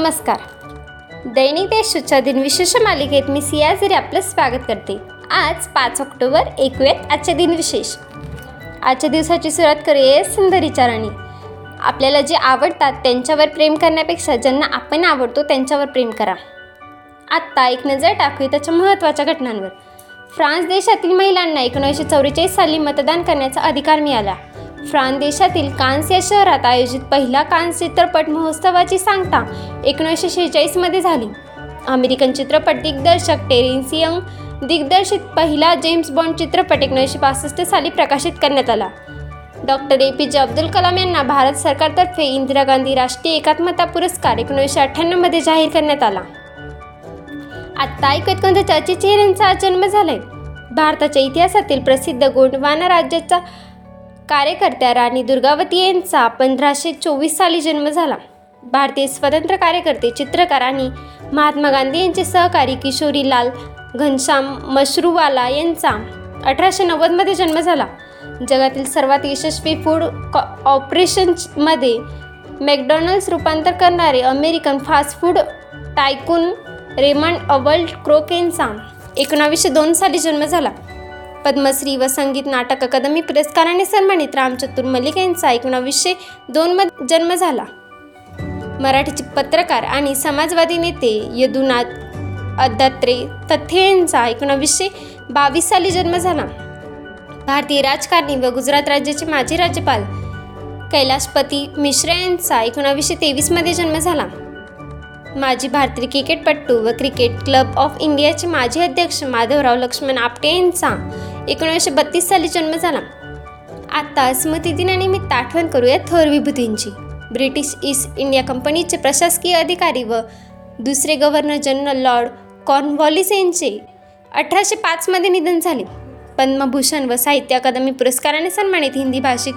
नमस्कार. दैनिक देशच्या दिनविशेष मालिकेत मी सियाझरी आपलं स्वागत करते. आज पाच ऑक्टोबर ऐकूयात आजचे दिनविशेष आजच्या दिवसाची सुरुवात करूया सुंदर राणी आपल्याला जे आवडतात त्यांच्यावर प्रेम करण्यापेक्षा ज्यांना आपण आवडतो त्यांच्यावर प्रेम करा. आत्ता एक नजर टाकूया त्याच्या महत्त्वाच्या घटनांवर. फ्रान्स देशातील महिलांना एकोणीसशे चौवेचाळीस साली मतदान करण्याचा अधिकार मिळाला. फ्रान्स देशातील कान्स या शहरात आयोजित पहिला कान्स चित्रपट महोत्सवाची सांगता एकोणीसशे शेहेचाळीसमध्ये झाली. अमेरिकन चित्रपट दिग्दर्शक टेरेन्स यंग दिग्दर्शित पहिला जेम्स बॉन्ड चित्रपट एकोणीसशे पासष्ट साली प्रकाशित करण्यात आला. Doctor A. P. J. Abdul Kalam यांना भारत सरकारतर्फे इंदिरा गांधी राष्ट्रीय एकात्मता पुरस्कार एकोणीसशे अठ्ठ्याण्णवमध्ये जाहीर करण्यात आला. आत्ता ऐकत कोणत्या चर्चित चेहऱ्यांचा जन्म झालाय? भारताच्या इतिहासातील प्रसिद्ध गोंडवाना राज्याचा कार्यकर्त्या राणी दुर्गावती यांचा पंधराशे चोवीस साली जन्म झाला. भारतीय स्वतंत्र कार्यकर्ते चित्रकार आणि महात्मा गांधी यांचे सहकारी किशोरीलाल घनश्याम मशरूवाला यांचा अठराशे नव्वदमध्ये जन्म झाला. जगातील सर्वात यशस्वी फूड कॉ ऑपरेशन्समध्ये मॅकडॉनल्ड्स रूपांतर करणारे American fast food tycoon Raymond Albert Kroc यांचा एकोणावीसशे दोन साली जन्म झाला. पद्मश्री व संगीत नाटक अकादमी पुरस्काराने सन्मानित रामचतुर मल्लिक यांचा एकोणावीसशे दोनमध्ये जन्म झाला. मराठीचे पत्रकार आणि समाजवादी नेते यदुनाथ दत्रे तथ्य यांचा एकोणावीसशे बावीस साली जन्म झाला. भारतीय राजकारणी व गुजरात राज्याचे माजी राज्यपाल कैलाशपती मिश्रा यांचा एकोणावीसशे तेवीसमध्ये जन्म झाला. माजी भारतीय क्रिकेटपटू व क्रिकेट क्लब ऑफ इंडियाचे माजी अध्यक्ष माधवराव लक्ष्मण आपटे यांचा एकोणीसशे बत्तीस साली जन्म झाला. आता स्मृतिदिनानिमित्त आठवण करूया थोर विभूतींची. ब्रिटिश ईस्ट इंडिया कंपनीचे प्रशासकीय अधिकारी व दुसरे गव्हर्नर जनरल लॉर्ड कॉर्नवॉलिस यांचे अठराशे पाचमध्ये निधन झाले. पद्मभूषण व साहित्य अकादमी पुरस्काराने सन्मानित हिंदी भाषिक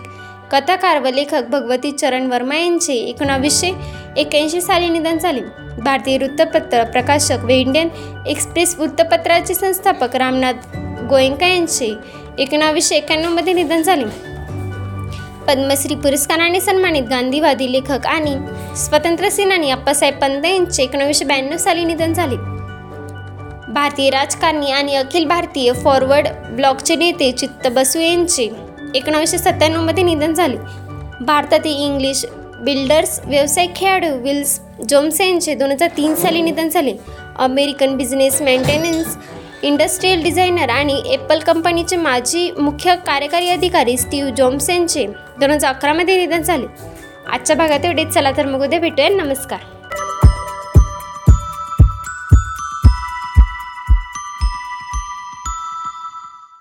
कथाकार व लेखक भगवती चरण वर्मा यांचे एकोणावीसशे एक्याऐंशी साली निधन झाले. भारतीय वृत्तपत्र प्रकाशक व इंडियन एक्सप्रेस वृत्तपत्राचे संस्थापक रामनाथ गोयंका यांचे एकोणावीसशे एक्याण्णवमध्ये निधन झाले. पद्मश्री पुरस्काराने सन्मानित गांधीवादी लेखक आणि स्वतंत्र सेनानी अप्पासाहेब पंत यांचे एकोणीसशे ब्याण्णव साली निधन झाले. भारतीय राजकारणी आणि अखिल भारतीय फॉरवर्ड ब्लॉकचे नेते चित्त बसू यांचे एकोणीसशे सत्त्याण्णवमध्ये निधन झाले. भारतातील इंग्लिश बिल्डर्स व्यवसाय खेळाडू विल्स जोम्स यांचे दोन हजार तीन साली निधन झाले. American business maintenance industrial designer आणि ॲपल कंपनीचे माजी मुख्य कार्यकारी अधिकारी स्टीव्ह जॉम्स यांचे दोन हजार अकरामध्ये निधन झाले. आजच्या भागात एवढेच. चला तर मग उद्या भेटूया. नमस्कार.